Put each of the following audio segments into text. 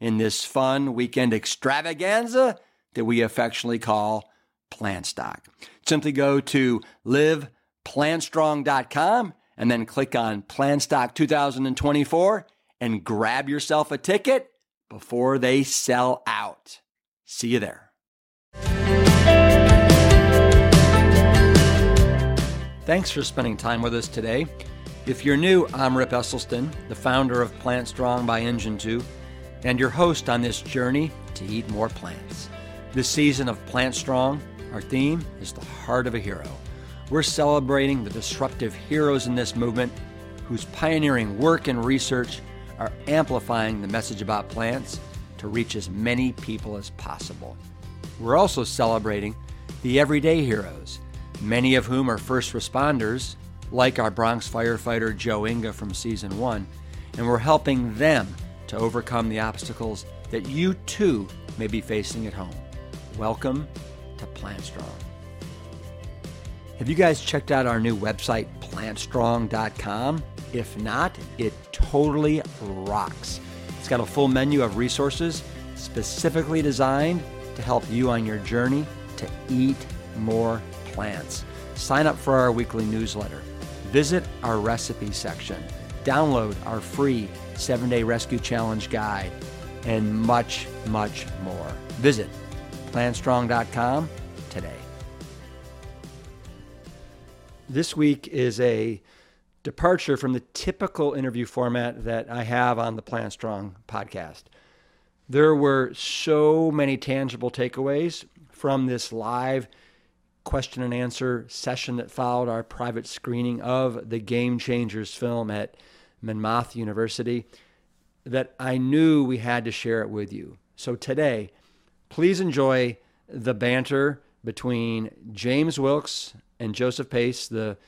in this fun weekend extravaganza that we affectionately call Plantstock. Simply go to liveplantstrong.com and then click on Plantstock 2024 and grab yourself a ticket before they sell out. See you there. Thanks for spending time with us today. If you're new, I'm Rip Esselstyn, the founder of Plant Strong by Engine 2, and your host on this journey to eat more plants. This season of Plant Strong, our theme is the heart of a hero. We're celebrating the disruptive heroes in this movement whose pioneering work and research are amplifying the message about plants to reach as many people as possible. We're also celebrating the everyday heroes, many of whom are first responders, like our Bronx firefighter Joe Inga from season one, and we're helping them to overcome the obstacles that you too may be facing at home. Welcome to Plant Strong. Have you guys checked out our new website, plantstrong.com? If not, it totally rocks. It's got a full menu of resources specifically designed to help you on your journey to eat more plants. Sign up for our weekly newsletter. Visit our recipe section. Download our free seven day rescue challenge guide and much, much more. Visit plantstrong.com today. This week is a departure from the typical interview format that I have on the Plant Strong podcast. There were so many tangible takeaways from this live question and answer session that followed our private screening of the Game Changers film at Monmouth University that I knew we had to share it with you. So today, Please enjoy the banter between James Wilks and Joseph Pace, the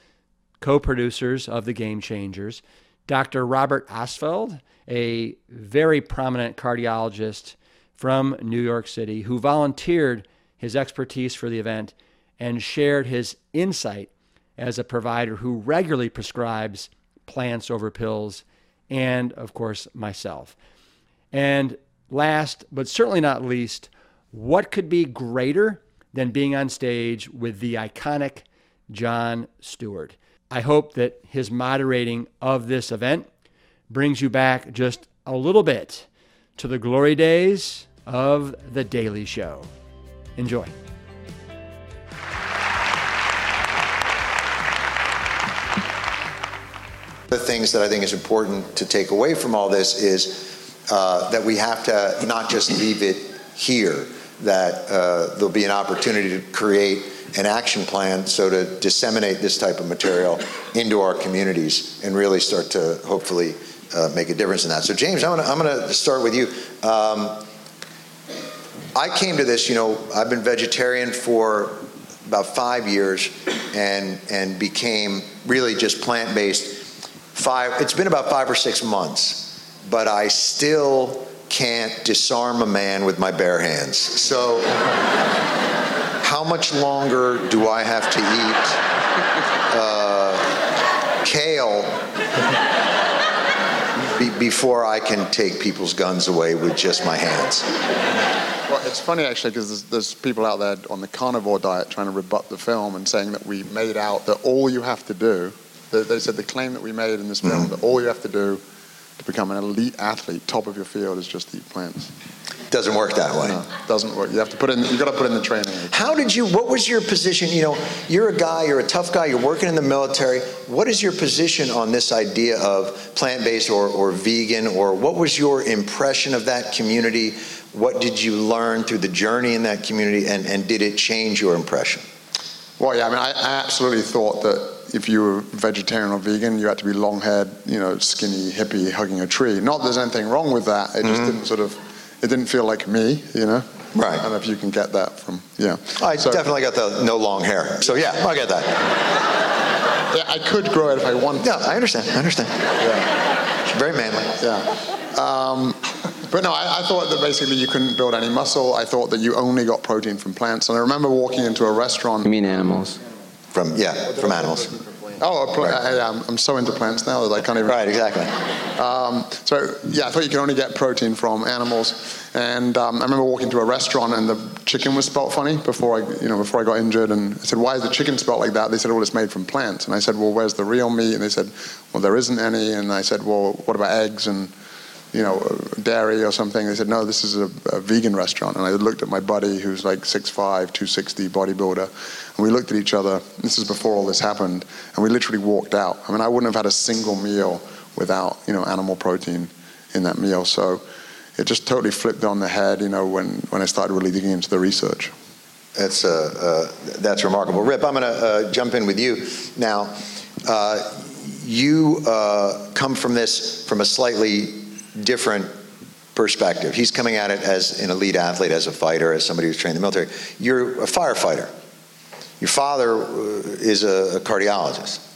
co producers of The Game Changers, Dr. Robert Ostfeld, a very prominent cardiologist from New York City who volunteered his expertise for the event and shared his insight as a provider who regularly prescribes plants over pills, and of course, myself. And last, but certainly not least, what could be greater than being on stage with the iconic Jon Stewart? I hope that his moderating of this event brings you back just a little bit to the glory days of The Daily Show. Enjoy. The things that I think is important to take away from all this is uh, that we have to not just leave it here that uh, there'll be an opportunity to create an action plan so to disseminate this type of material into our communities and really start to hopefully uh, make a difference in that. So, James, I'm going to start with you. Um, I came to this, you know, I've been vegetarian for about five years and, and became really just plant based. Five, it's been about five or six months, but I still can't disarm a man with my bare hands. So, how much longer do I have to eat uh, kale be- before I can take people's guns away with just my hands? Well, it's funny actually because there's, there's people out there on the carnivore diet trying to rebut the film and saying that we made out that all you have to do, they, they said the claim that we made in this film mm-hmm. that all you have to do to become an elite athlete, top of your field, is just eat plants. Doesn't work that way. No, doesn't work. You have to put in. You got to put in the training. How did you, what was your position? You know, you're a guy, you're a tough guy, you're working in the military. What is your position on this idea of plant based or, or vegan? Or what was your impression of that community? What did you learn through the journey in that community? And, and did it change your impression? Well, yeah, I mean, I, I absolutely thought that if you were vegetarian or vegan, you had to be long haired, you know, skinny, hippie, hugging a tree. Not that there's anything wrong with that. It just Mm-hmm. didn't sort of, it didn't feel like me, you know? Right. I don't know if you can get that from, yeah. I So- definitely got the no long hair. So yeah, I get that. Yeah, I could grow it if I wanted. Yeah, I understand. I understand. Yeah. It's very manly. Yeah. Um, but no, I, I thought that basically you couldn't build any muscle. I thought that you only got protein from plants. And I remember walking into a restaurant. I mean animals. From, yeah, from animals. Oh, a pl- I, I'm, I'm so into plants now that I can't even. Right, exactly. Um, so yeah, I thought you could only get protein from animals, and um, I remember walking to a restaurant and the chicken was spelt funny before I, you know, before I got injured, and I said, "Why is the chicken spelt like that?" They said, "Well, it's made from plants," and I said, "Well, where's the real meat?" And they said, "Well, there isn't any," and I said, "Well, what about eggs and?" You know, dairy or something. They said, no, this is a, a vegan restaurant. And I looked at my buddy who's like 6'5, 260 bodybuilder. And we looked at each other. This is before all this happened. And we literally walked out. I mean, I wouldn't have had a single meal without, you know, animal protein in that meal. So it just totally flipped on the head, you know, when, when I started really digging into the research. That's, uh, uh, that's remarkable. Rip, I'm going to uh, jump in with you. Now, uh, you uh, come from this from a slightly different perspective. He's coming at it as an elite athlete, as a fighter, as somebody who's trained in the military. You're a firefighter. Your father uh, is a, cardiologist.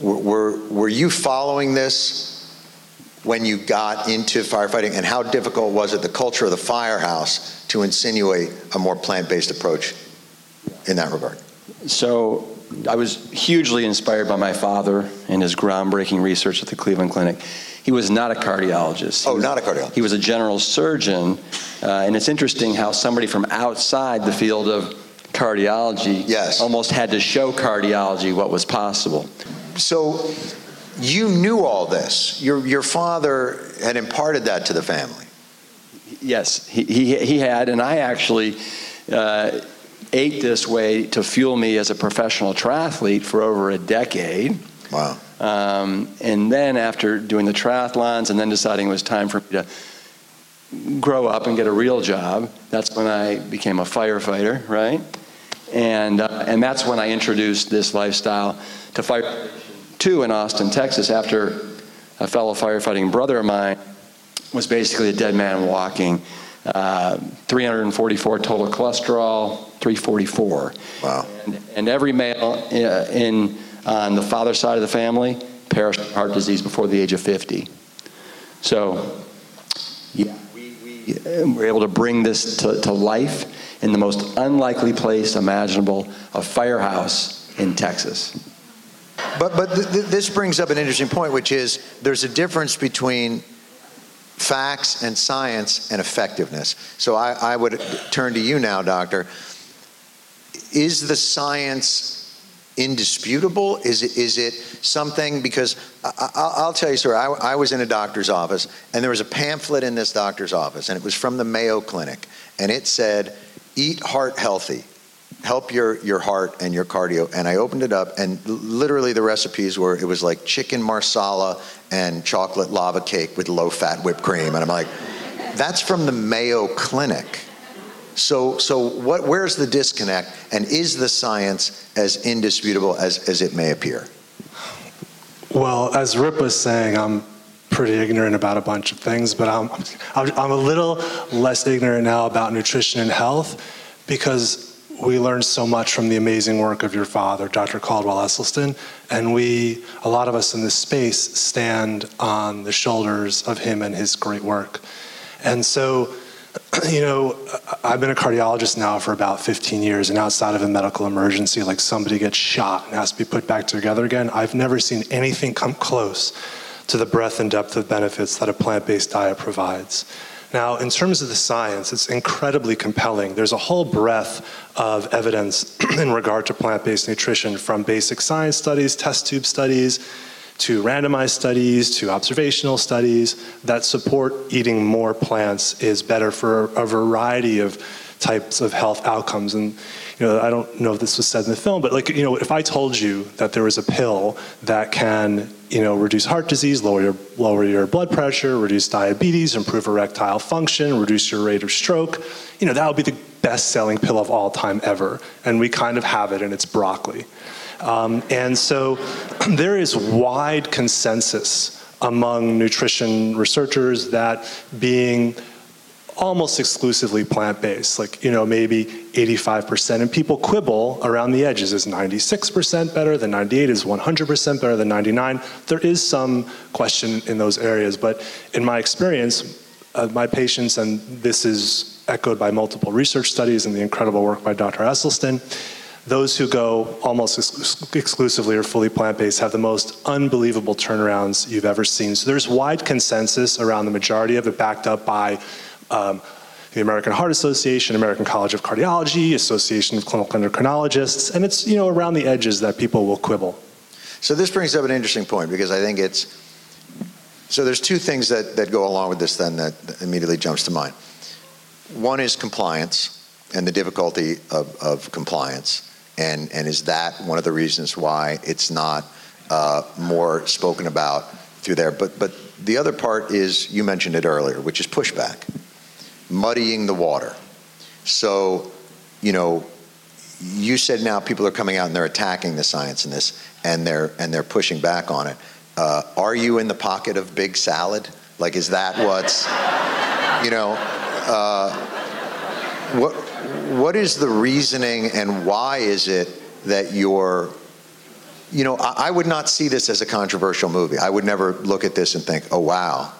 Were, were, were you following this when you got into firefighting, and how difficult was it, the culture of the firehouse, to insinuate a more plant based approach in that regard? So I was hugely inspired by my father and his groundbreaking research at the Cleveland Clinic. He was not a cardiologist. He Oh, was- not a cardiologist. He was a general surgeon, uh, and it's interesting how somebody from outside the field of cardiology Yes. almost had to show cardiology what was possible. So you knew all this. Your, your father had imparted that to the family. Yes, he, he, he had, and I actually uh, ate this way to fuel me as a professional triathlete for over a decade. Wow. Um, and then after doing the triathlons and then deciding it was time for me to grow up and get a real job, that's when I became a firefighter, right? And, uh, and that's when I introduced this lifestyle to fire two in Austin, Texas, after a fellow firefighting brother of mine was basically a dead man walking. Uh, 344 total cholesterol, 344. Wow. And, and every male uh, in on the father's side of the family perished of heart disease before the age of 50. So, yeah, we, we uh, were able to bring this to, to life in the most unlikely place imaginable, a firehouse in Texas. But, but th- th- this brings up an interesting point, which is there's a difference between facts and science and effectiveness. So I, I would turn to you now, doctor. Is the science indisputable? Is it, is it something? Because I, I, I'll tell you, sir, I, I was in a doctor's office, and there was a pamphlet in this doctor's office, and it was from the Mayo Clinic, and it said, "Eat heart healthy." help your, your heart and your cardio. And I opened it up, and literally the recipes were it was like chicken marsala and chocolate lava cake with low fat whipped cream. And I'm like, that's from the Mayo Clinic. So, so what, where's the disconnect? And is the science as indisputable as, as it may appear? Well, as Rip was saying, I'm pretty ignorant about a bunch of things, but I'm, I'm I'm a little less ignorant now about nutrition and health because we learned so much from the amazing work of your father, Dr. Caldwell Esselstyn, and we, a lot of us in this space, stand on the shoulders of him and his great work. And so you know, I've been a cardiologist now for about 15 years, and outside of a medical emergency, like somebody gets shot and has to be put back together again, I've never seen anything come close to the breadth and depth of benefits that a plant based diet provides. Now, in terms of the science, it's incredibly compelling. There's a whole breadth of evidence in regard to plant based nutrition from basic science studies, test tube studies, to randomized studies, to observational studies that support eating more plants is better for a variety of types of health outcomes. And you know, I don't know if this was said in the film, but like, you know, if I told you that there was a pill that can, you know, reduce heart disease, lower your lower your blood pressure, reduce diabetes, improve erectile function, reduce your rate of stroke, you know, that would be the best-selling pill of all time ever. And we kind of have it, and it's broccoli. Um, and so there is wide consensus among nutrition researchers that being almost exclusively plant-based, like, you know, maybe 85%. And people quibble around the edges. Is 96% better than 98? Is 100% better than 99? There is some question in those areas. But in my experience, uh, my patients, and this is echoed by multiple research studies and the incredible work by Dr. Esselstyn, those who go almost ex- exclusively or fully plant based have the most unbelievable turnarounds you've ever seen. So there's wide consensus around the majority of it, backed up by um, the American Heart Association, American College of Cardiology, Association of Clinical Endocrinologists, and it's you know around the edges that people will quibble. So this brings up an interesting point because I think it's so there's two things that, that go along with this then that immediately jumps to mind. One is compliance and the difficulty of, of compliance. And, and is that one of the reasons why it's not uh, more spoken about through there? But, but the other part is, you mentioned it earlier, which is pushback, muddying the water. So, you know, you said now people are coming out and they're attacking the science in this and they're, and they're pushing back on it. Uh, are you in the pocket of big salad? Like, is that what's, you know, uh, what, what is the reasoning and why is it that you're you know I, I, would not see this as a controversial movie. I would never look at this and think oh wow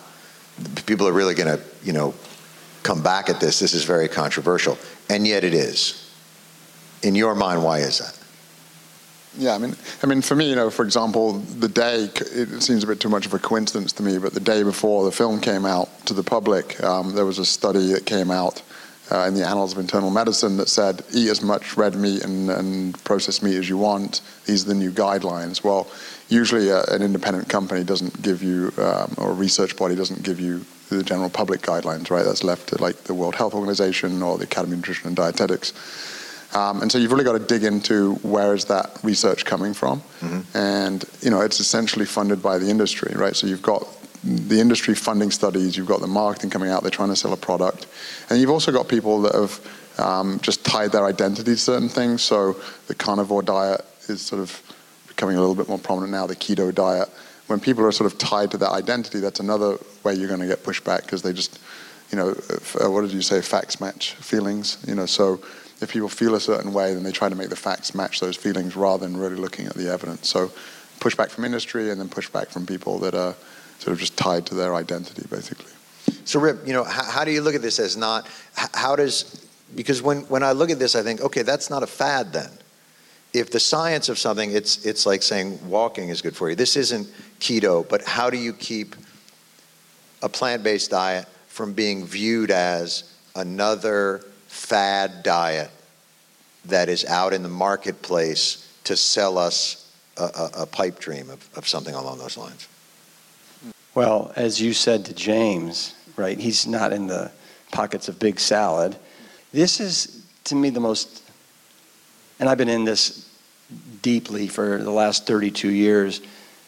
people are really going to you know come back at this. This is very controversial. And yet it is. In your mind why is that? Yeah, I mean, I mean, for me, you know, for example, the day it seems a bit too much of a coincidence to me, but the day before the film came out to the public, um, there was a study that came out uh, in the Annals of Internal Medicine that said eat as much red meat and, and processed meat as you want. These are the new guidelines. Well, usually uh, an independent company doesn't give you, um, or a research body doesn't give you the general public guidelines, right? That's left to like the World Health Organization or the Academy of Nutrition and Dietetics. Um, and so you've really got to dig into where is that research coming from, mm-hmm. and you know it's essentially funded by the industry, right? So you've got the industry funding studies, you've got the marketing coming out, they're trying to sell a product. And you've also got people that have um, just tied their identity to certain things. So the carnivore diet is sort of becoming a little bit more prominent now, the keto diet. When people are sort of tied to that identity, that's another way you're going to get pushback because they just, you know, if, uh, what did you say, facts match feelings? You know, so if people feel a certain way, then they try to make the facts match those feelings rather than really looking at the evidence. So pushback from industry and then pushback from people that are sort of just tied to their identity, basically. So, Rip, you know, how, how do you look at this as not? How does because when when I look at this, I think, okay, that's not a fad then. If the science of something, it's it's like saying walking is good for you. This isn't keto, but how do you keep a plant-based diet from being viewed as another fad diet that is out in the marketplace to sell us a, a, a pipe dream of, of something along those lines? Well, as you said to James, right, he's not in the pockets of big salad. This is, to me, the most, and I've been in this deeply for the last 32 years,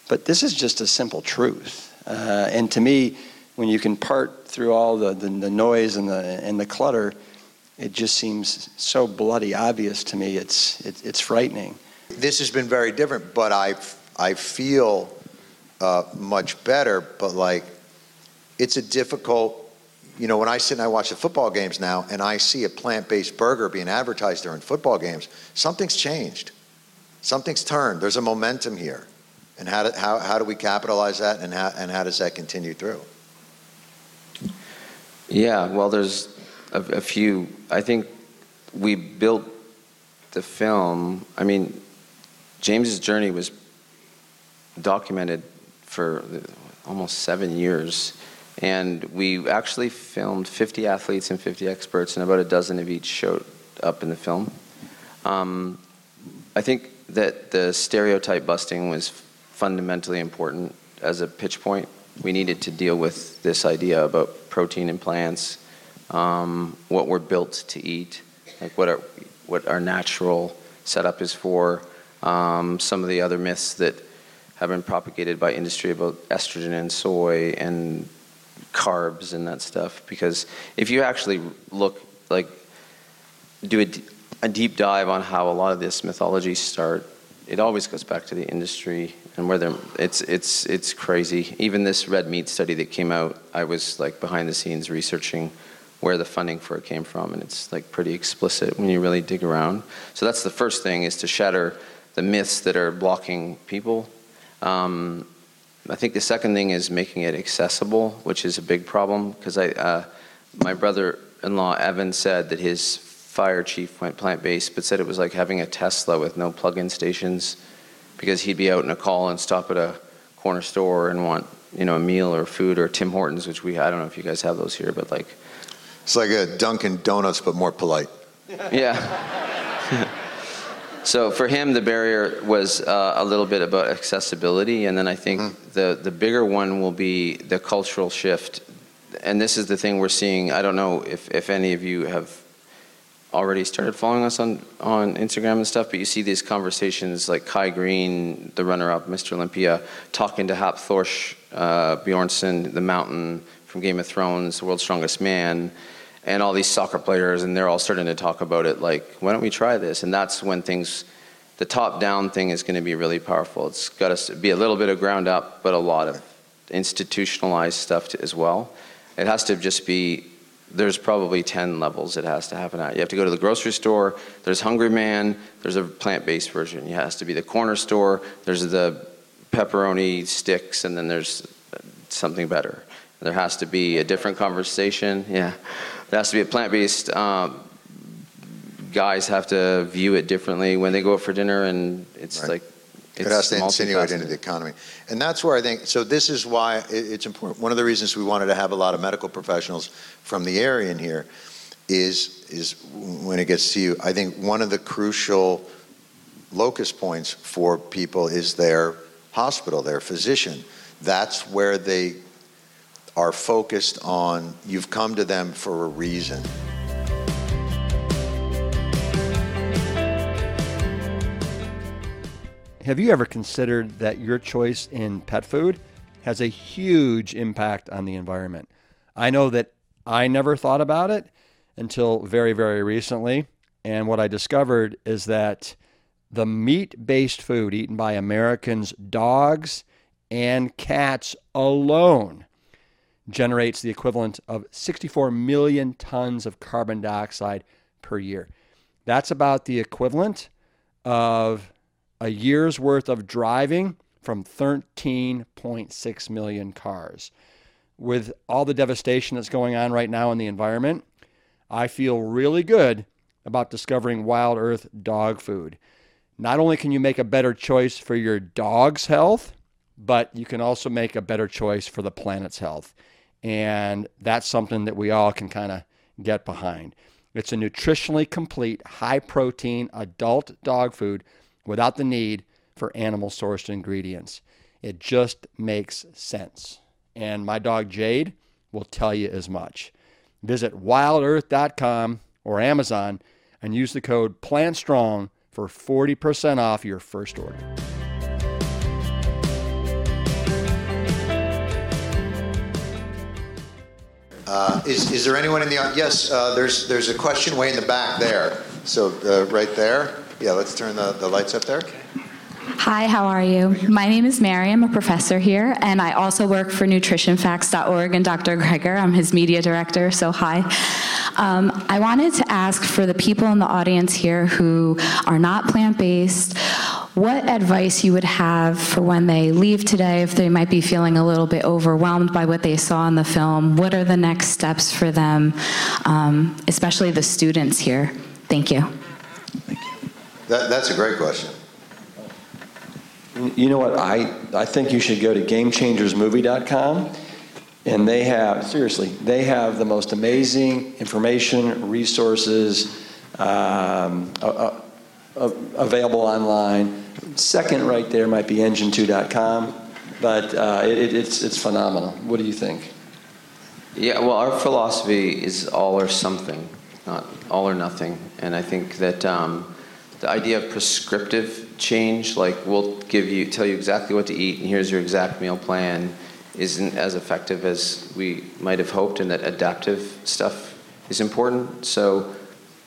but this is just a simple truth. Uh, and to me, when you can part through all the, the, the, noise and the, and the clutter, it just seems so bloody obvious to me. It's, it, it's frightening. This has been very different, but I, I feel uh, much better, but like it's a difficult. You know, when I sit and I watch the football games now, and I see a plant-based burger being advertised during football games, something's changed. Something's turned. There's a momentum here, and how do, how, how do we capitalize that, and how, and how does that continue through? Yeah, well, there's a, a few. I think we built the film. I mean, James's journey was documented for almost seven years. And we actually filmed 50 athletes and 50 experts, and about a dozen of each showed up in the film. Um, I think that the stereotype busting was fundamentally important as a pitch point. We needed to deal with this idea about protein in plants, um, what we're built to eat, like what our, what our natural setup is for, um, some of the other myths that have been propagated by industry about estrogen and soy and carbs and that stuff. Because if you actually look, like, do a, a deep dive on how a lot of this mythology start, it always goes back to the industry and where they're, it's, it's, it's crazy. Even this red meat study that came out, I was like behind the scenes researching where the funding for it came from, and it's like pretty explicit when you really dig around. So that's the first thing is to shatter the myths that are blocking people. Um, I think the second thing is making it accessible, which is a big problem because I, uh, my brother-in-law Evan said that his fire chief went plant-based, but said it was like having a Tesla with no plug-in stations, because he'd be out in a call and stop at a corner store and want you know a meal or food or Tim Hortons, which we I don't know if you guys have those here, but like it's like a Dunkin' Donuts but more polite. Yeah. So for him, the barrier was uh, a little bit about accessibility, and then I think mm. the the bigger one will be the cultural shift. And this is the thing we're seeing. I don't know if, if any of you have already started following us on, on Instagram and stuff, but you see these conversations like Kai Greene, the runner-up, Mr. Olympia, talking to Hafthor, uh, Bjornsson, the mountain from Game of Thrones, the world's strongest man, and all these soccer players, and they're all starting to talk about it like, why don't we try this? And that's when things, the top down thing is going to be really powerful. It's got to be a little bit of ground up, but a lot of institutionalized stuff to, as well. It has to just be, there's probably 10 levels it has to happen at. You have to go to the grocery store, there's Hungry Man, there's a plant based version. It has to be the corner store, there's the pepperoni sticks, and then there's something better. There has to be a different conversation. Yeah. There has to be a plant-based. Um, guys have to view it differently when they go out for dinner, and it's right. like it's it has to insinuate into the economy, and that's where I think. So this is why it's important. One of the reasons we wanted to have a lot of medical professionals from the area in here is is when it gets to you. I think one of the crucial locus points for people is their hospital, their physician. That's where they are focused on you've come to them for a reason. Have you ever considered that your choice in pet food has a huge impact on the environment? I know that I never thought about it until very, very recently. And what I discovered is that the meat based food eaten by Americans, dogs, and cats alone generates the equivalent of 64 million tons of carbon dioxide per year. That's about the equivalent of a year's worth of driving from 13.6 million cars. With all the devastation that's going on right now in the environment, I feel really good about discovering Wild Earth dog food. Not only can you make a better choice for your dog's health, but you can also make a better choice for the planet's health. And that's something that we all can kind of get behind. It's a nutritionally complete, high protein adult dog food without the need for animal sourced ingredients. It just makes sense. And my dog Jade will tell you as much. Visit wildearth.com or Amazon and use the code PLANTSTRONG for 40% off your first order. Uh, is, is there anyone in the? Yes, uh, there's, there's a question way in the back there. So, uh, right there. Yeah, let's turn the, the lights up there. Hi, how are you? My name is Mary. I'm a professor here, and I also work for nutritionfacts.org and Dr. Greger. I'm his media director, so hi. Um, I wanted to ask for the people in the audience here who are not plant based, what advice you would have for when they leave today, if they might be feeling a little bit overwhelmed by what they saw in the film? What are the next steps for them, um, especially the students here? Thank you. thank That, that's a great question. You know what? I, I think you should go to GameChangersMovie.com, and they have, seriously, they have the most amazing information, resources um, uh, available online. Second, right there, might be Engine2.com, but uh, it, it's, it's phenomenal. What do you think? Yeah, well, our philosophy is all or something, not all or nothing. And I think that um, the idea of prescriptive change, like we'll give you, tell you exactly what to eat, and here's your exact meal plan, isn't as effective as we might have hoped, and that adaptive stuff is important. So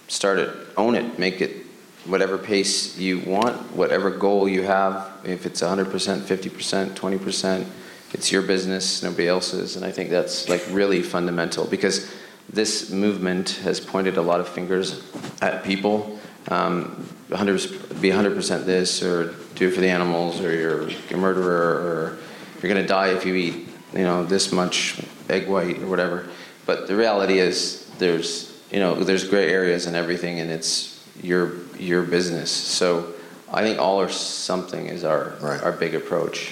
start it, own it, make it whatever pace you want, whatever goal you have. If it's 100%, 50%, 20%, it's your business, nobody else's. And I think that's like really fundamental because this movement has pointed a lot of fingers at people. Um, 100, be 100% this, or do it for the animals, or you're a murderer, or you're going to die if you eat, you know, this much egg white or whatever. But the reality is, there's, you know, there's gray areas and everything, and it's your your business. So I think all or something is our Right. our big approach.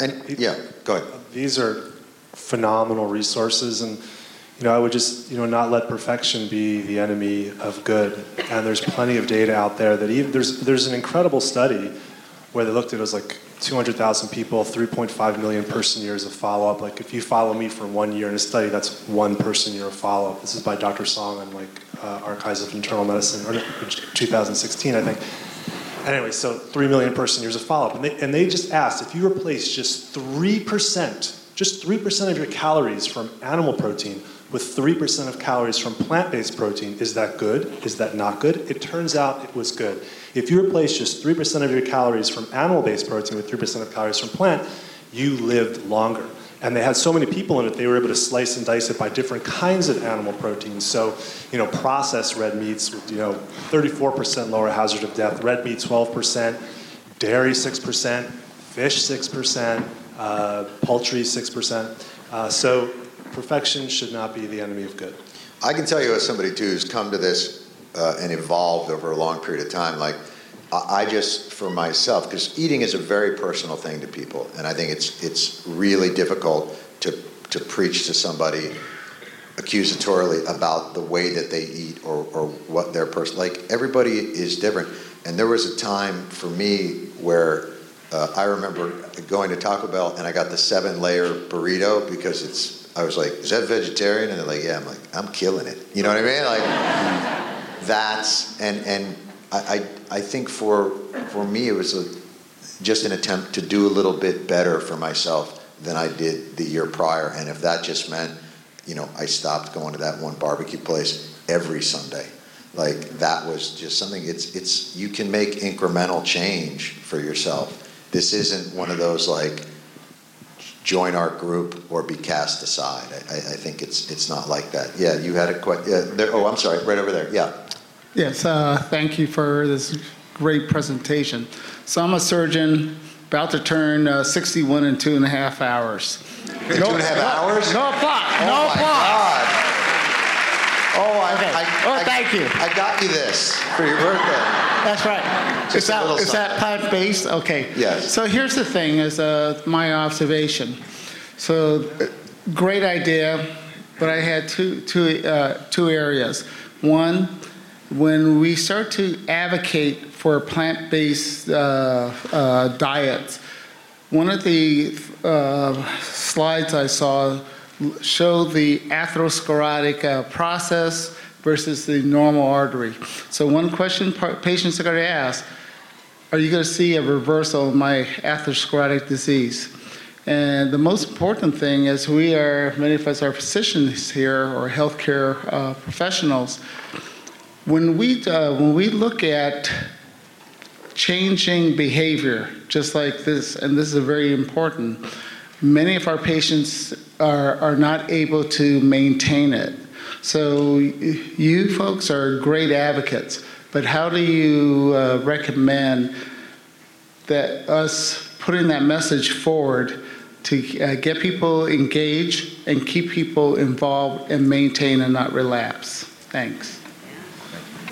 And yeah, go ahead. These are phenomenal resources, and you know, I would just you know not let perfection be the enemy of good. And there's plenty of data out there that even there's there's an incredible study where they looked at it was like 200,000 people, 3.5 million person years of follow-up. Like if you follow me for one year in a study, that's one person year of follow-up. This is by Dr. Song on like uh, Archives of Internal Medicine, or 2016, I think. Anyway, so 3 million person years of follow-up. And they, and they just asked, if you replace just 3%, just 3% of your calories from animal protein with 3% of calories from plant-based protein, is that good? Is that not good? It turns out it was good. If you replace just 3% of your calories from animal-based protein with 3% of calories from plant, you lived longer. And they had so many people in it, they were able to slice and dice it by different kinds of animal proteins. So, you know, processed red meats with, you know, 34% lower hazard of death, red meat 12%, dairy 6%, fish 6%, uh, poultry 6%. Uh, so perfection should not be the enemy of good. I can tell you as somebody too who's come to this uh, and evolved over a long period of time, like I just for myself, because eating is a very personal thing to people, and I think it's it's really difficult to to preach to somebody accusatorily about the way that they eat or, or what their person like everybody is different. And there was a time for me where uh, i remember going to taco bell and i got the seven layer burrito because it's i was like is that vegetarian? And they're like yeah. I'm like i'm killing it. You know what i mean? Like that's and and I, I I think for for me it was a just an attempt to do a little bit better for myself than I did the year prior. And if that just meant you know I stopped going to that one barbecue place every Sunday like that was just something it's it's you can make incremental change for yourself. This isn't one of those like join our group or be cast aside. I, I think it's it's not like that. Yeah you had a question yeah, oh I'm sorry right over there. Yeah Yes, uh, thank you for this great presentation. So I'm a surgeon, about to turn uh, 61 in two and a half hours. Two and a half hours? No applause. Oh no applause. Oh, I, Okay. I, Oh, I- thank you. I got you this for your birthday. That's right. Just is that, is plant-based? Okay. Yes. So here's the thing, is uh, my observation. So uh, great idea, but I had two, two, uh, two areas. One, when we start to advocate for plant-based uh, uh, diets, one of the uh, slides I saw showed the atherosclerotic uh, process versus the normal artery. So one question patients are going to ask, are you going to see a reversal of my atherosclerotic disease? And the most important thing is we are, many of us are physicians here or healthcare uh, professionals. When we, uh, when we look at changing behavior, just like this, and this is very important, many of our patients are, are not able to maintain it. So you folks are great advocates, but how do you uh, recommend that us putting that message forward to uh, get people engaged and keep people involved and maintain and not relapse. Thanks.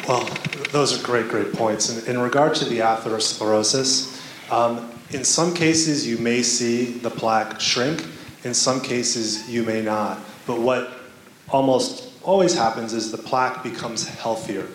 Well, those are great, great points. In, in regard to the atherosclerosis, um, in some cases you may see the plaque shrink. In some cases you may not. But what almost always happens is the plaque becomes healthier.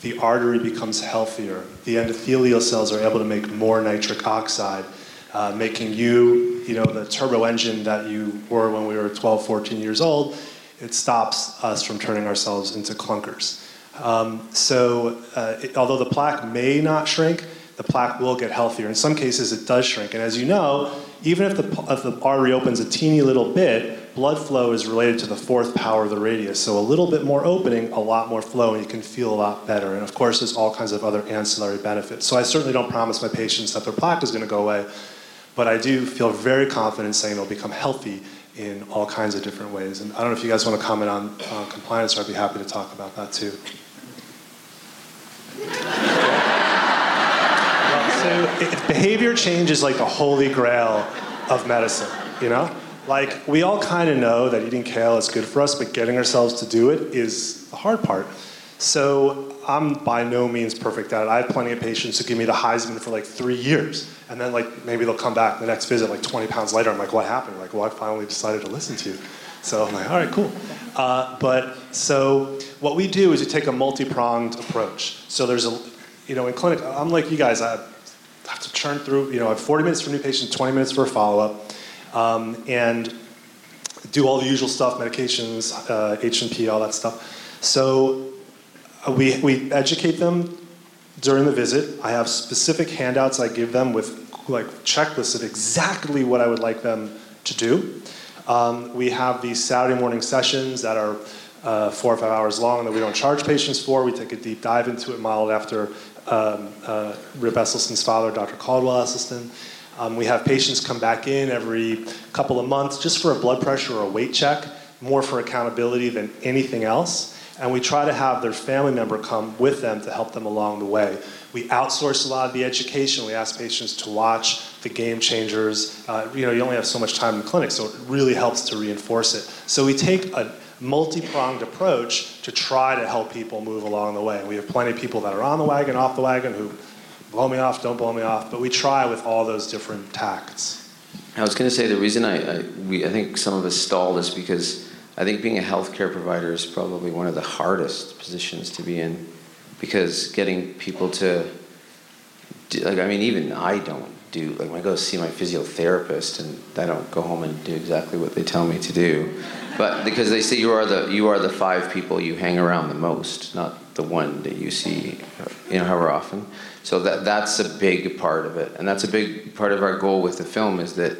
The artery becomes healthier. The endothelial cells are able to make more nitric oxide, uh, making you, you know, the turbo engine that you were when we were 12, 14 years old. It stops us from turning ourselves into clunkers. Um, so, uh, it, although the plaque may not shrink, the plaque will get healthier. In some cases, it does shrink. And as you know, even if the, if the artery opens a teeny little bit, blood flow is related to the fourth power of the radius. So a little bit more opening, a lot more flow, and you can feel a lot better. And of course, there's all kinds of other ancillary benefits. So I certainly don't promise my patients that their plaque is going to go away, but I do feel very confident saying they'll become healthy in all kinds of different ways. And I don't know if you guys want to comment on uh, compliance, or I'd be happy to talk about that too. So behavior change is like the holy grail of medicine, you know? Like, we all kind of know that eating kale is good for us, but getting ourselves to do it is the hard part. So I'm by no means perfect at it. I have plenty of patients who give me the Heisman for like three years, and then like maybe they'll come back the next visit like 20 pounds later. I'm like, what happened? Like, well, I finally decided to listen to you. So I'm like, all right, cool. Uh, but so what we do is we take a multi-pronged approach. So there's a, you know, in clinic, I'm like you guys. I have to churn through. You know, I have 40 minutes for new patients, 20 minutes for a follow-up, um, and do all the usual stuff, medications, uh, H&P, all that stuff. So we, we educate them during the visit. I have specific handouts I give them with like checklists of exactly what I would like them to do. Um, we have these Saturday morning sessions that are uh, four or five hours long that we don't charge patients for. We take a deep dive into it, modeled after um, uh, Rip Esselstyn's father, Dr. Caldwell Esselstyn. Um, we have patients come back in every couple of months just for a blood pressure or a weight check, more for accountability than anything else. And we try to have their family member come with them to help them along the way. We outsource a lot of the education. We ask patients to watch the game changers. Uh, you know, you only have so much time in the clinic, so it really helps to reinforce it. So we take a multi-pronged approach to try to help people move along the way. We have plenty of people that are on the wagon, off the wagon, who blow me off, don't blow me off, but we try with all those different tacts. I was going to say the reason I, I, we, I think some of us stalled is because I think being a healthcare provider is probably one of the hardest positions to be in because getting people to, do, like, I mean, even I don't do, like, when I go see my physiotherapist and I don't go home and do exactly what they tell me to do. But because they say you are the you are the five people you hang around the most, not the one that you see, you know, however often. So that that's a big part of it, and that's a big part of our goal with the film is that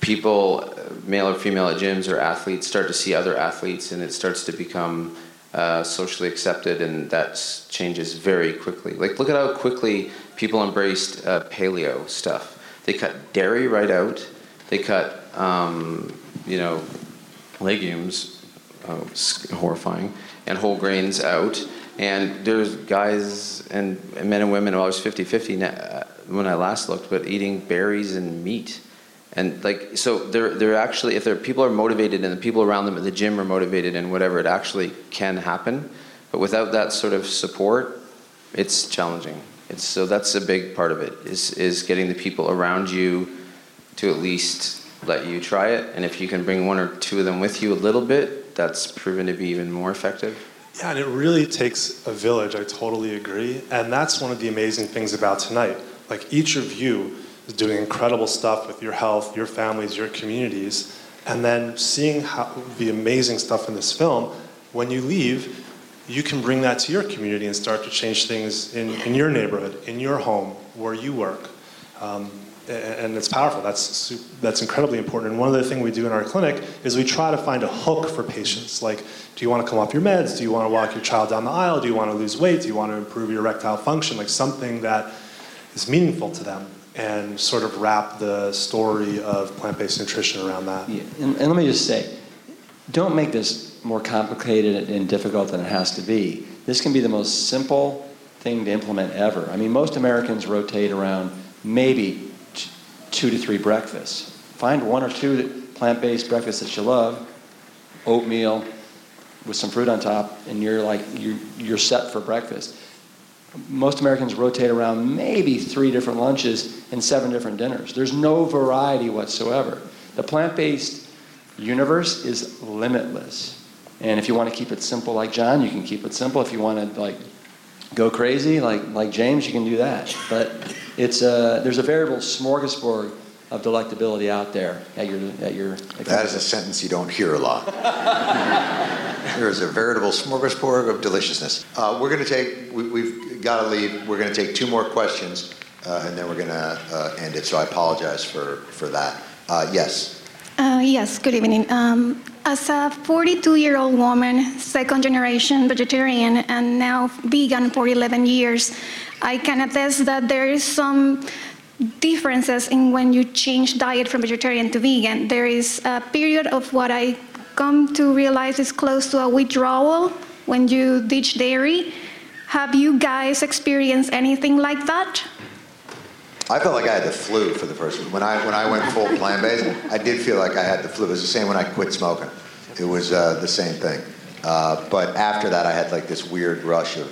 people, male or female at gyms or athletes, start to see other athletes, and it starts to become uh, socially accepted, and that changes very quickly. Like look at how quickly people embraced uh, paleo stuff. They cut dairy right out. They cut, um, you know, legumes, uh, horrifying, and whole grains out. And there's guys and, men and women, well, I was 50 50 uh, when I last looked, but eating berries and meat. And like, so they're, they're actually, if they're, people are motivated and the people around them at the gym are motivated and whatever, it actually can happen. But without that sort of support, it's challenging. It's, so that's a big part of it, is, is getting the people around you to at least let you try it. And if you can bring one or two of them with you a little bit, that's proven to be even more effective. Yeah, and it really takes a village. I totally agree. And that's one of the amazing things about tonight. Like each of you is doing incredible stuff with your health, your families, your communities. And then seeing how, the amazing stuff in this film, when you leave, you can bring that to your community and start to change things in, in your neighborhood, in your home, where you work. Um, and it's powerful. That's that's incredibly important. And one of the things we do in our clinic is we try to find a hook for patients. Like, do you want to come off your meds? Do you want to walk your child down the aisle? Do you want to lose weight? Do you want to improve your erectile function? Like something that is meaningful to them, and sort of wrap the story of plant-based nutrition around that. Yeah. And, and let me just say, don't make this more complicated and difficult than it has to be. This can be the most simple thing to implement ever. I mean, most Americans rotate around maybe t- two to three breakfasts. Find one or two plant-based breakfasts that you love, oatmeal with some fruit on top, and you're like you're, you're set for breakfast. Most Americans rotate around maybe three different lunches and seven different dinners. There's no variety whatsoever. The plant-based universe is limitless. And if you want to keep it simple like Jon, you can keep it simple. If you want to like go crazy like like James, you can do that. But it's a, there's a variable smorgasbord of delectability out there at your at your. That is a sentence you don't hear a lot. there is a veritable smorgasbord of deliciousness. Uh, we're going to take. We, we've got to leave. We're going to take two more questions, uh, and then we're going to uh, end it. So I apologize for for that. Uh, yes. Uh, yes, good evening. Um, as a 42 year old woman, second generation vegetarian, and now vegan for 11 years, I can attest that there is some differences in when you change diet from vegetarian to vegan. There is a period of what I come to realize is close to a withdrawal when you ditch dairy. Have you guys experienced anything like that? I felt like I had the flu for the first when I when I went full plant based. I did feel like I had the flu. It was the same when I quit smoking. It was uh, the same thing. Uh, but after that, I had like this weird rush of,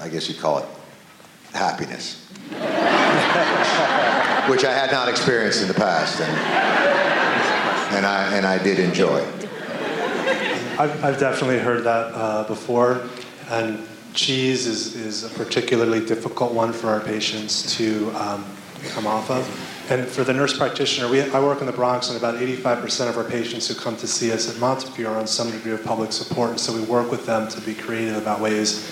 I guess you'd call it, happiness, which I had not experienced in the past, and and I and I did enjoy. I've, I've definitely heard that uh, before, and cheese is, is a particularly difficult one for our patients to um, come off of. And for the nurse practitioner, we, I work in the Bronx, and about 85% of our patients who come to see us at Montefiore are on some degree of public support. And so we work with them to be creative about ways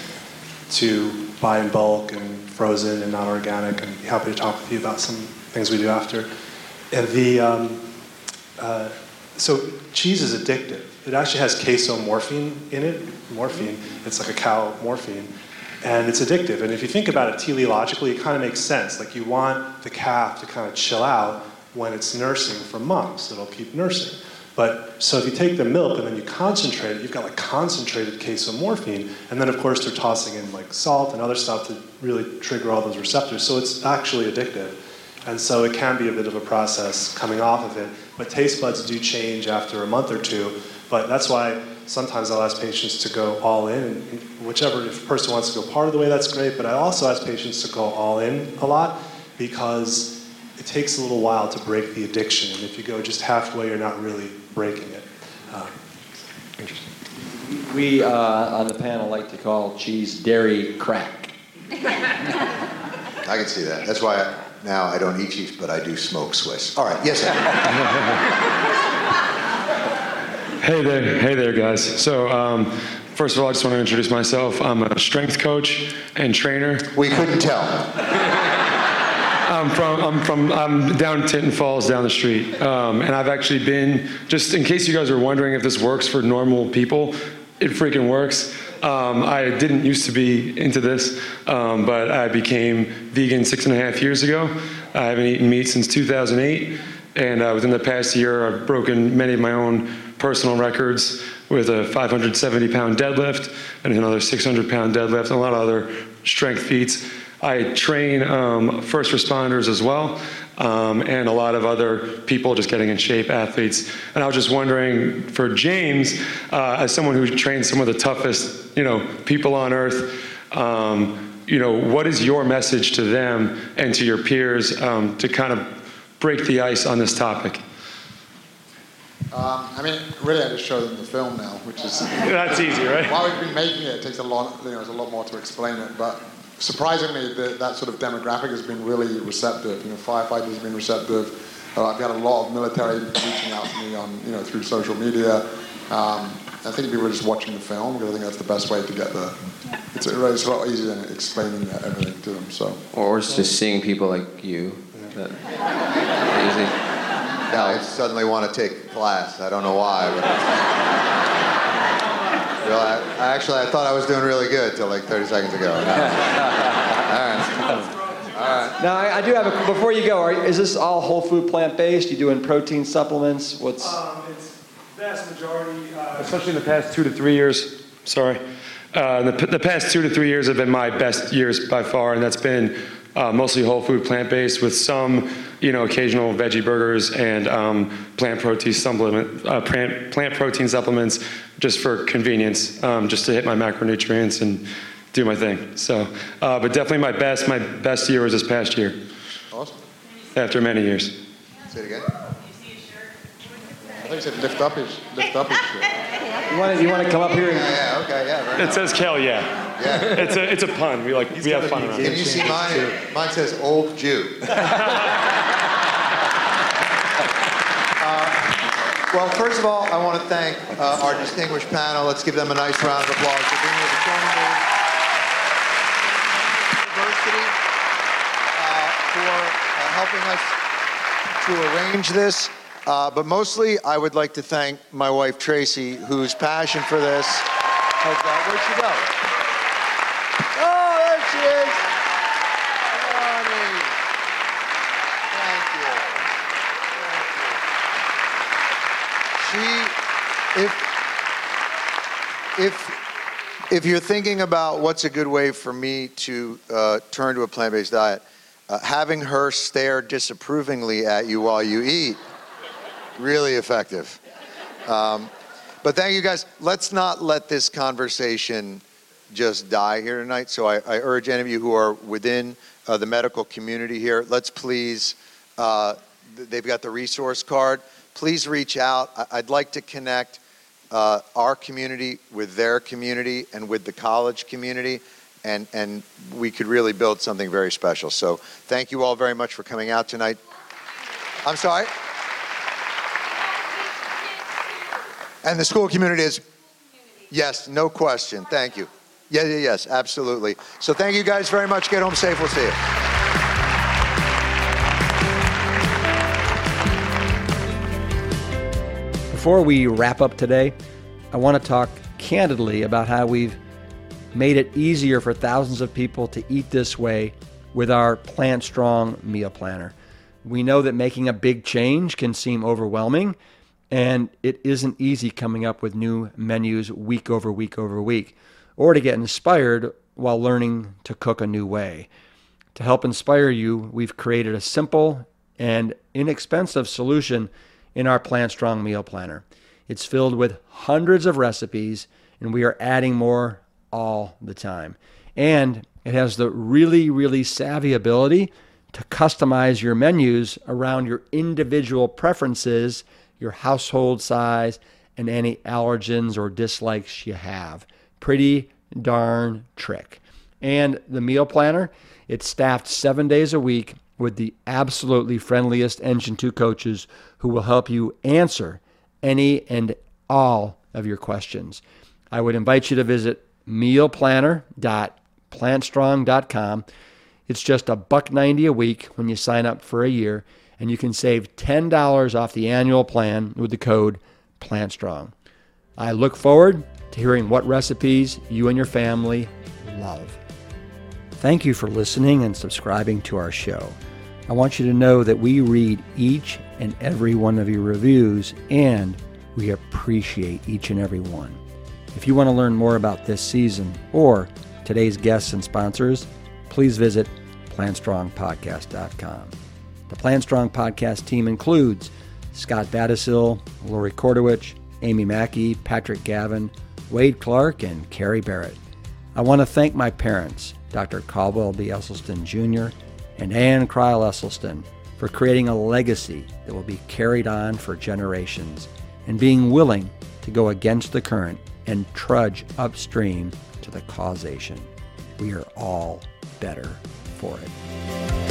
to buy in bulk and frozen and not organic, and be happy to talk with you about some things we do after. And the um, uh, so cheese is addictive. It actually has casomorphine in it. Morphine. It's like a cow morphine and it's addictive. And if you think about it teleologically, it kind of makes sense. Like you want the calf to kind of chill out when it's nursing for months, it'll keep nursing. But so if you take the milk and then you concentrate it, you've got like concentrated casomorphine, and then of course they're tossing in like salt and other stuff to really trigger all those receptors. So it's actually addictive. And so it can be a bit of a process coming off of it. But taste buds do change after a month or two. But that's why sometimes I'll ask patients to go all in, whichever if a person wants to go part of the way, that's great. But I also ask patients to go all in a lot because it takes a little while to break the addiction, and if you go just halfway, you're not really breaking it. Uh, We uh, on the panel like to call cheese dairy crack. I can see that. That's why I, now I don't eat cheese, but I do smoke Swiss. All right. Yes. Ed. Hey there, hey there, guys. So, um, first of all, I just want to introduce myself. I'm a strength coach and trainer. We couldn't tell. I'm from, I'm from, I'm down Tinton Falls down the street, um, and I've actually been. Just in case you guys are wondering if this works for normal people, it freaking works. Um, I didn't used to be into this, um, but I became vegan six and a half years ago. I haven't eaten meat since 2008, and uh, within the past year, I've broken many of my own personal records with a 570 pound deadlift and another 600 pound deadlift and a lot of other strength feats. I train um, first responders as well. Um, and a lot of other people just getting in shape, athletes. And I was just wondering, for James, uh, as someone who trains some of the toughest, you know, people on earth, um, you know, what is your message to them and to your peers um, to kind of break the ice on this topic? Um, I mean, really, I just show them the film now, which is That's easy, right? while we've been making it, it takes a lot. You know, there's a lot more to explain it. But surprisingly, the, that sort of demographic has been really receptive. You know, firefighters have been receptive. Uh, I've got a lot of military reaching out to me on, you know, through social media. Um, I think people are just watching the film because I think that's the best way to get the. It's, a- it's a lot easier than explaining everything to them. So. Or it's just seeing people like you. That usually Now I suddenly want to take class. I don't know why. But well, I, I actually I thought I was doing really good till like 30 seconds ago. All right. Now I, I do have a. Before you go, are, is this all whole food plant based? You doing protein supplements? What's Um, it's vast majority, uh, especially in the past two to three years. Sorry, uh, the, the past two to three years have been my best years by far, and that's been uh, mostly whole food, plant based, with some, you know, occasional veggie burgers and um, plant protein supplement, uh, plant, plant protein supplements, just for convenience, um, just to hit my macronutrients and do my thing. So, uh, but definitely my best, my best year was this past year. Awesome. After many years. Say it again. I think he said lift up his, lift up his shirt. You want to, you want to come up here? And, Yeah, yeah, okay, yeah. very It nice. says Kel, yeah. Yeah. It's a, it's a pun. We like, we have fun around Can you see mine? Mine says old Jew. Uh, Well, first of all, I want to thank uh, our distinguished panel. Let's give them a nice round of applause for being here to join me. University uh, for uh, helping us to arrange this. Uh, but mostly, I would like to thank my wife Tracy, whose passion for this has got. Where'd she go? Oh, there she is. Ronnie. Thank you. Thank you. She, if, if, you're thinking about what's a good way for me to uh, turn to a plant-based diet, uh, having her stare disapprovingly at you while you eat, really effective. Um, but thank you guys. Let's not let this conversation just die here tonight. So I, I urge any of you who are within uh, the medical community here, let's please, uh, they've got the resource card. Please reach out. I'd like to connect uh, our community with their community and with the college community. And, and we could really build something very special. So thank you all very much for coming out tonight. I'm sorry? And the school community is, yes, no question. Thank you. Yeah, yeah, yes, absolutely. So thank you guys very much. Get home safe. We'll see you. Before we wrap up today, I want to talk candidly about how we've made it easier for thousands of people to eat this way with our Plant Strong meal planner. We know that making a big change can seem overwhelming, and it isn't easy coming up with new menus week over week over week, or to get inspired while learning to cook a new way. To help inspire you, we've created a simple and inexpensive solution in our Plant Strong meal planner. It's filled with hundreds of recipes, and we are adding more all the time. And it has the really, really savvy ability to customize your menus around your individual preferences, your household size, and any allergens or dislikes you have. Pretty darn trick. And the meal planner, it's staffed seven days a week with the absolutely friendliest Engine 2 coaches who will help you answer any and all of your questions. I would invite you to visit mealplanner.plantstrong.com. It's just a buck 90 a week when you sign up for a year, and you can save $10 off the annual plan with the code PLANTSTRONG. I look forward to hearing what recipes you and your family love. Thank you for listening and subscribing to our show. I want you to know that we read each and every one of your reviews and we appreciate each and every one. If you want to learn more about this season or today's guests and sponsors, please visit plantstrongpodcast.com. The Plant Strong podcast team includes Scott Badisil, Lori Kordowich, Amy Mackey, Patrick Gavin, Wade Clark, and Carrie Barrett. I want to thank my parents, Dr. Caldwell B. Esselstyn Jr. and Ann Crile Esselstyn, for creating a legacy that will be carried on for generations and being willing to go against the current and trudge upstream to the causation. We are all better for it.